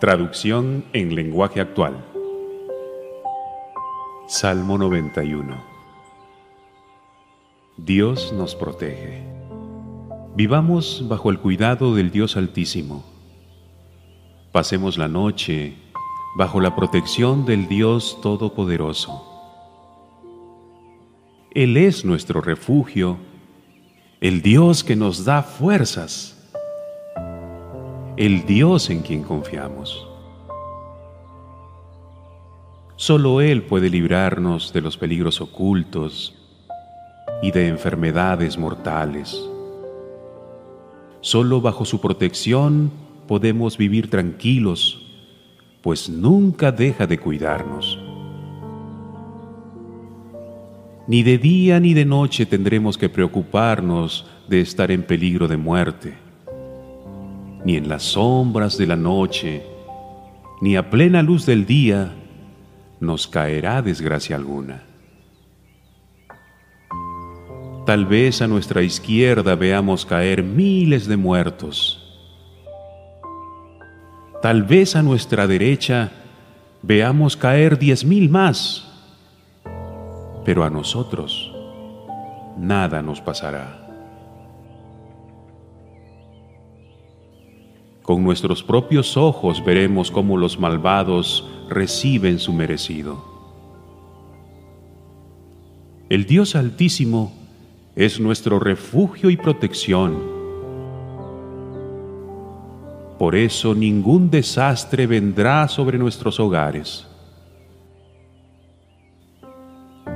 Traducción en lenguaje actual. Salmo 91. Dios nos protege. Vivamos bajo el cuidado del Dios Altísimo. Pasemos la noche bajo la protección del Dios Todopoderoso. Él es nuestro refugio, el Dios que nos da fuerzas el Dios en quien confiamos. Solo Él puede librarnos de los peligros ocultos y de enfermedades mortales. Solo bajo su protección podemos vivir tranquilos, pues nunca deja de cuidarnos. Ni de día ni de noche tendremos que preocuparnos de estar en peligro de muerte ni en las sombras de la noche, ni a plena luz del día, nos caerá desgracia alguna. Tal vez a nuestra izquierda veamos caer miles de muertos. Tal vez a nuestra derecha veamos caer diez mil más. Pero a nosotros nada nos pasará. Con nuestros propios ojos veremos cómo los malvados reciben su merecido. El Dios Altísimo es nuestro refugio y protección. Por eso ningún desastre vendrá sobre nuestros hogares.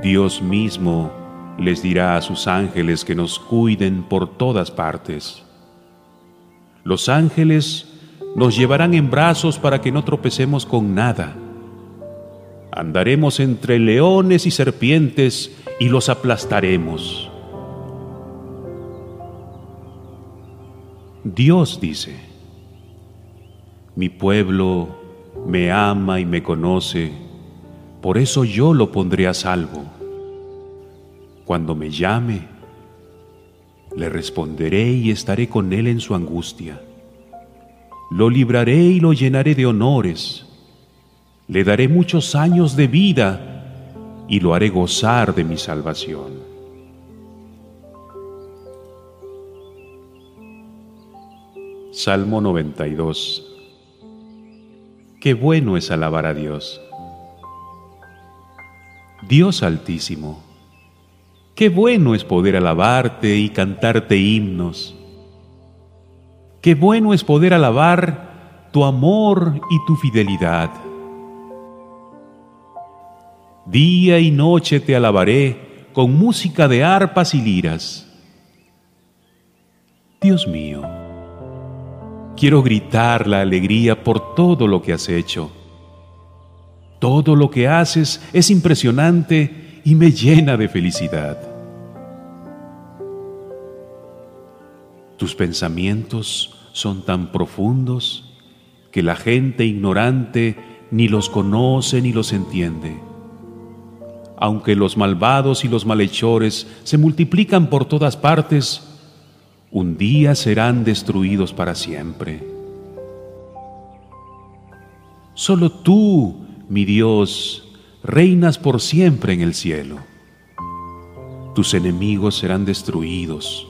Dios mismo les dirá a sus ángeles que nos cuiden por todas partes. Los ángeles nos llevarán en brazos para que no tropecemos con nada. Andaremos entre leones y serpientes y los aplastaremos. Dios dice, mi pueblo me ama y me conoce, por eso yo lo pondré a salvo. Cuando me llame, le responderé y estaré con él en su angustia. Lo libraré y lo llenaré de honores. Le daré muchos años de vida y lo haré gozar de mi salvación. Salmo 92 Qué bueno es alabar a Dios. Dios Altísimo Qué bueno es poder alabarte y cantarte himnos. Qué bueno es poder alabar tu amor y tu fidelidad. Día y noche te alabaré con música de arpas y liras. Dios mío, quiero gritar la alegría por todo lo que has hecho. Todo lo que haces es impresionante y me llena de felicidad. Tus pensamientos son tan profundos que la gente ignorante ni los conoce ni los entiende. Aunque los malvados y los malhechores se multiplican por todas partes, un día serán destruidos para siempre. Solo tú, mi Dios, reinas por siempre en el cielo. Tus enemigos serán destruidos.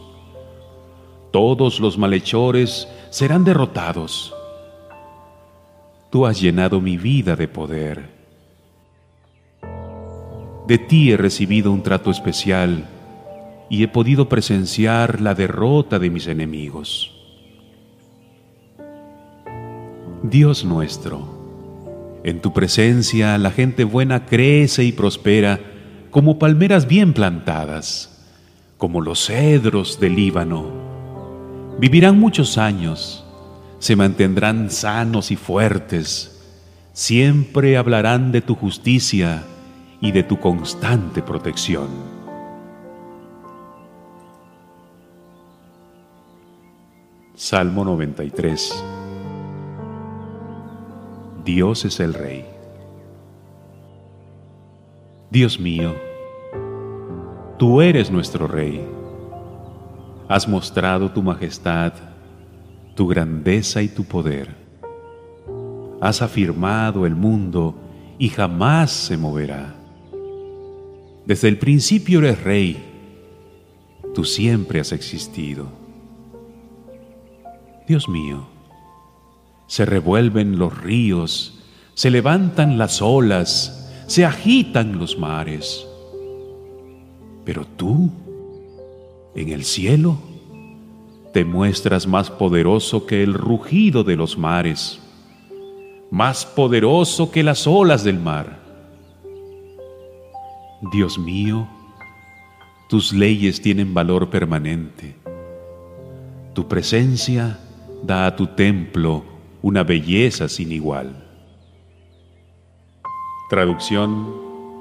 Todos los malhechores serán derrotados. Tú has llenado mi vida de poder. De ti he recibido un trato especial y he podido presenciar la derrota de mis enemigos. Dios nuestro, en tu presencia la gente buena crece y prospera como palmeras bien plantadas, como los cedros del Líbano. Vivirán muchos años, se mantendrán sanos y fuertes, siempre hablarán de tu justicia y de tu constante protección. Salmo 93 Dios es el Rey. Dios mío, tú eres nuestro Rey. Has mostrado tu majestad, tu grandeza y tu poder. has afirmado el mundo y jamás se moverá. Desde el principio eres rey, tú siempre has existido. Dios mío, se revuelven los ríos, se levantan las olas, se agitan los mares. Pero tú, en el cielo, te muestras más poderoso que el rugido de los mares, más poderoso que las olas del mar. Dios mío, tus leyes tienen valor permanente. Tu presencia da a tu templo una belleza sin igual. Traducción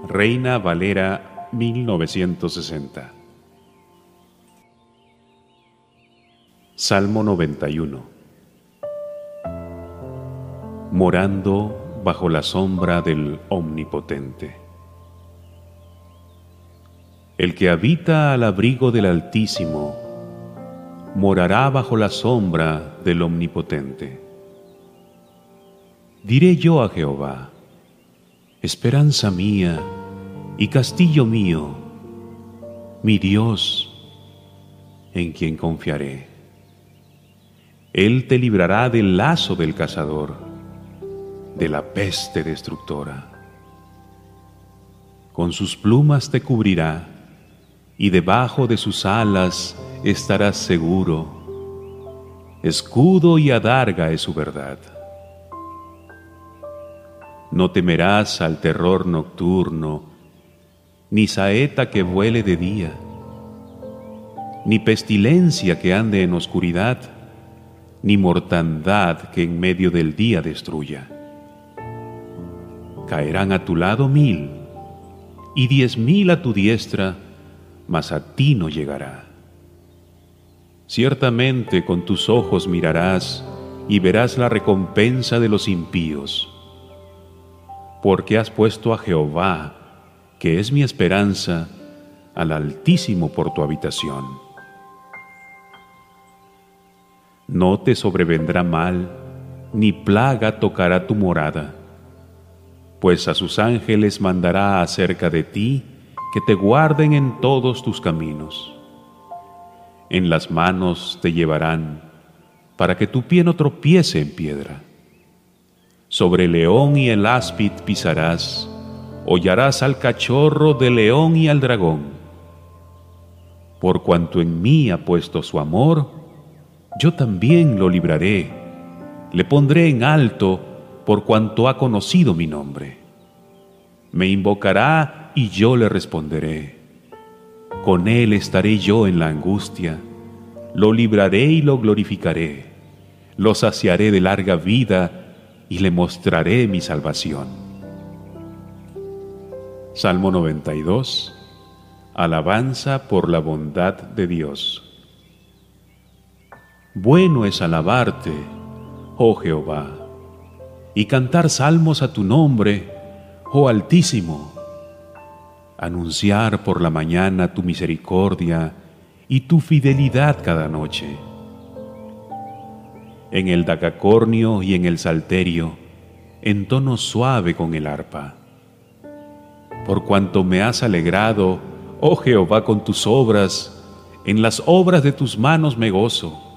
Reina Valera 1960 Salmo 91 Morando bajo la sombra del Omnipotente. El que habita al abrigo del Altísimo morará bajo la sombra del Omnipotente. Diré yo a Jehová, esperanza mía y castillo mío, mi Dios, en quien confiaré. Él te librará del lazo del cazador, de la peste destructora. Con sus plumas te cubrirá, y debajo de sus alas estarás seguro. Escudo y adarga es su verdad. No temerás al terror nocturno, ni saeta que vuele de día, ni pestilencia que ande en oscuridad, ni mortandad que en medio del día destruya. Caerán a tu lado mil y diez mil a tu diestra, mas a ti no llegará. Ciertamente con tus ojos mirarás y verás la recompensa de los impíos, porque has puesto a Jehová, que es mi esperanza, al Altísimo por tu habitación no te sobrevendrá mal, ni plaga tocará tu morada, pues a sus ángeles mandará acerca de ti que te guarden en todos tus caminos. En las manos te llevarán, para que tu pie no tropiece en piedra. Sobre el león y el áspid pisarás, hollarás al cachorro del león y al dragón. Por cuanto en mí ha puesto su amor, yo también lo libraré, le pondré en alto por cuanto ha conocido mi nombre. Me invocará y yo le responderé. Con él estaré yo en la angustia, lo libraré y lo glorificaré, lo saciaré de larga vida y le mostraré mi salvación. Salmo 92 Alabanza por la bondad de Dios. Bueno es alabarte, oh Jehová, y cantar salmos a tu nombre, oh Altísimo, anunciar por la mañana tu misericordia y tu fidelidad cada noche. En el dacacornio y en el salterio, en tono suave con el arpa. Por cuanto me has alegrado, oh Jehová, con tus obras, en las obras de tus manos me gozo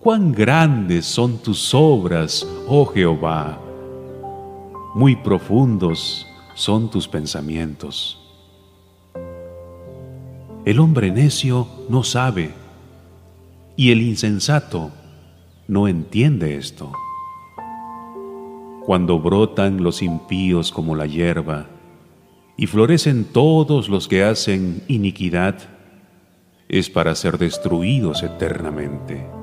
cuán grandes son tus obras, oh Jehová. Muy profundos son tus pensamientos. El hombre necio no sabe y el insensato no entiende esto. Cuando brotan los impíos como la hierba y florecen todos los que hacen iniquidad, es para ser destruidos eternamente.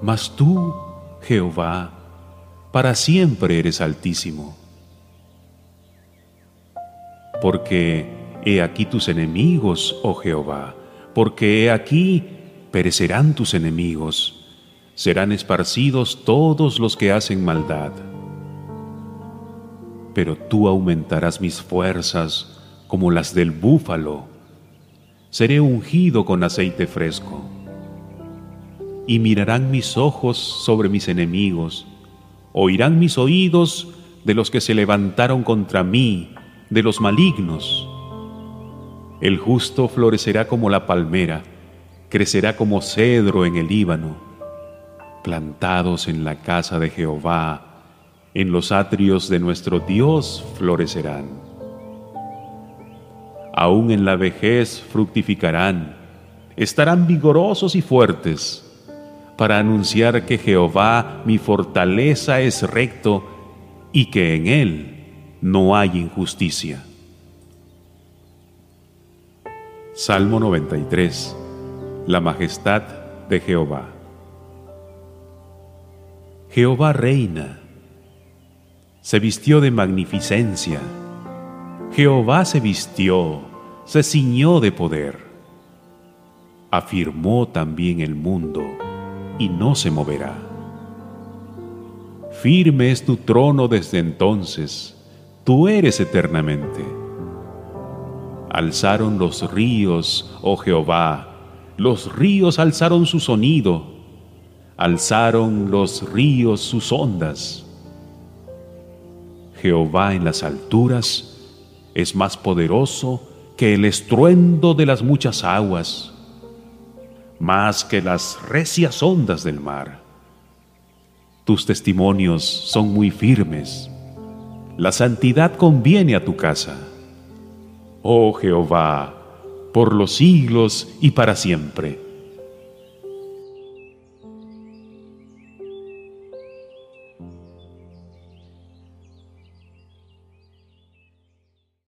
Mas tú, Jehová, para siempre eres altísimo. Porque he aquí tus enemigos, oh Jehová, porque he aquí perecerán tus enemigos, serán esparcidos todos los que hacen maldad. Pero tú aumentarás mis fuerzas como las del búfalo, seré ungido con aceite fresco y mirarán mis ojos sobre mis enemigos, oirán mis oídos de los que se levantaron contra mí, de los malignos. El justo florecerá como la palmera, crecerá como cedro en el Líbano, plantados en la casa de Jehová, en los atrios de nuestro Dios florecerán. Aún en la vejez fructificarán, estarán vigorosos y fuertes, para anunciar que Jehová mi fortaleza es recto y que en él no hay injusticia. Salmo 93 La majestad de Jehová. Jehová reina, se vistió de magnificencia, Jehová se vistió, se ciñó de poder, afirmó también el mundo y no se moverá. Firme es tu trono desde entonces, tú eres eternamente. Alzaron los ríos, oh Jehová, los ríos alzaron su sonido, alzaron los ríos sus ondas. Jehová en las alturas es más poderoso que el estruendo de las muchas aguas, más que las recias ondas del mar. Tus testimonios son muy firmes. La santidad conviene a tu casa. Oh Jehová, por los siglos y para siempre.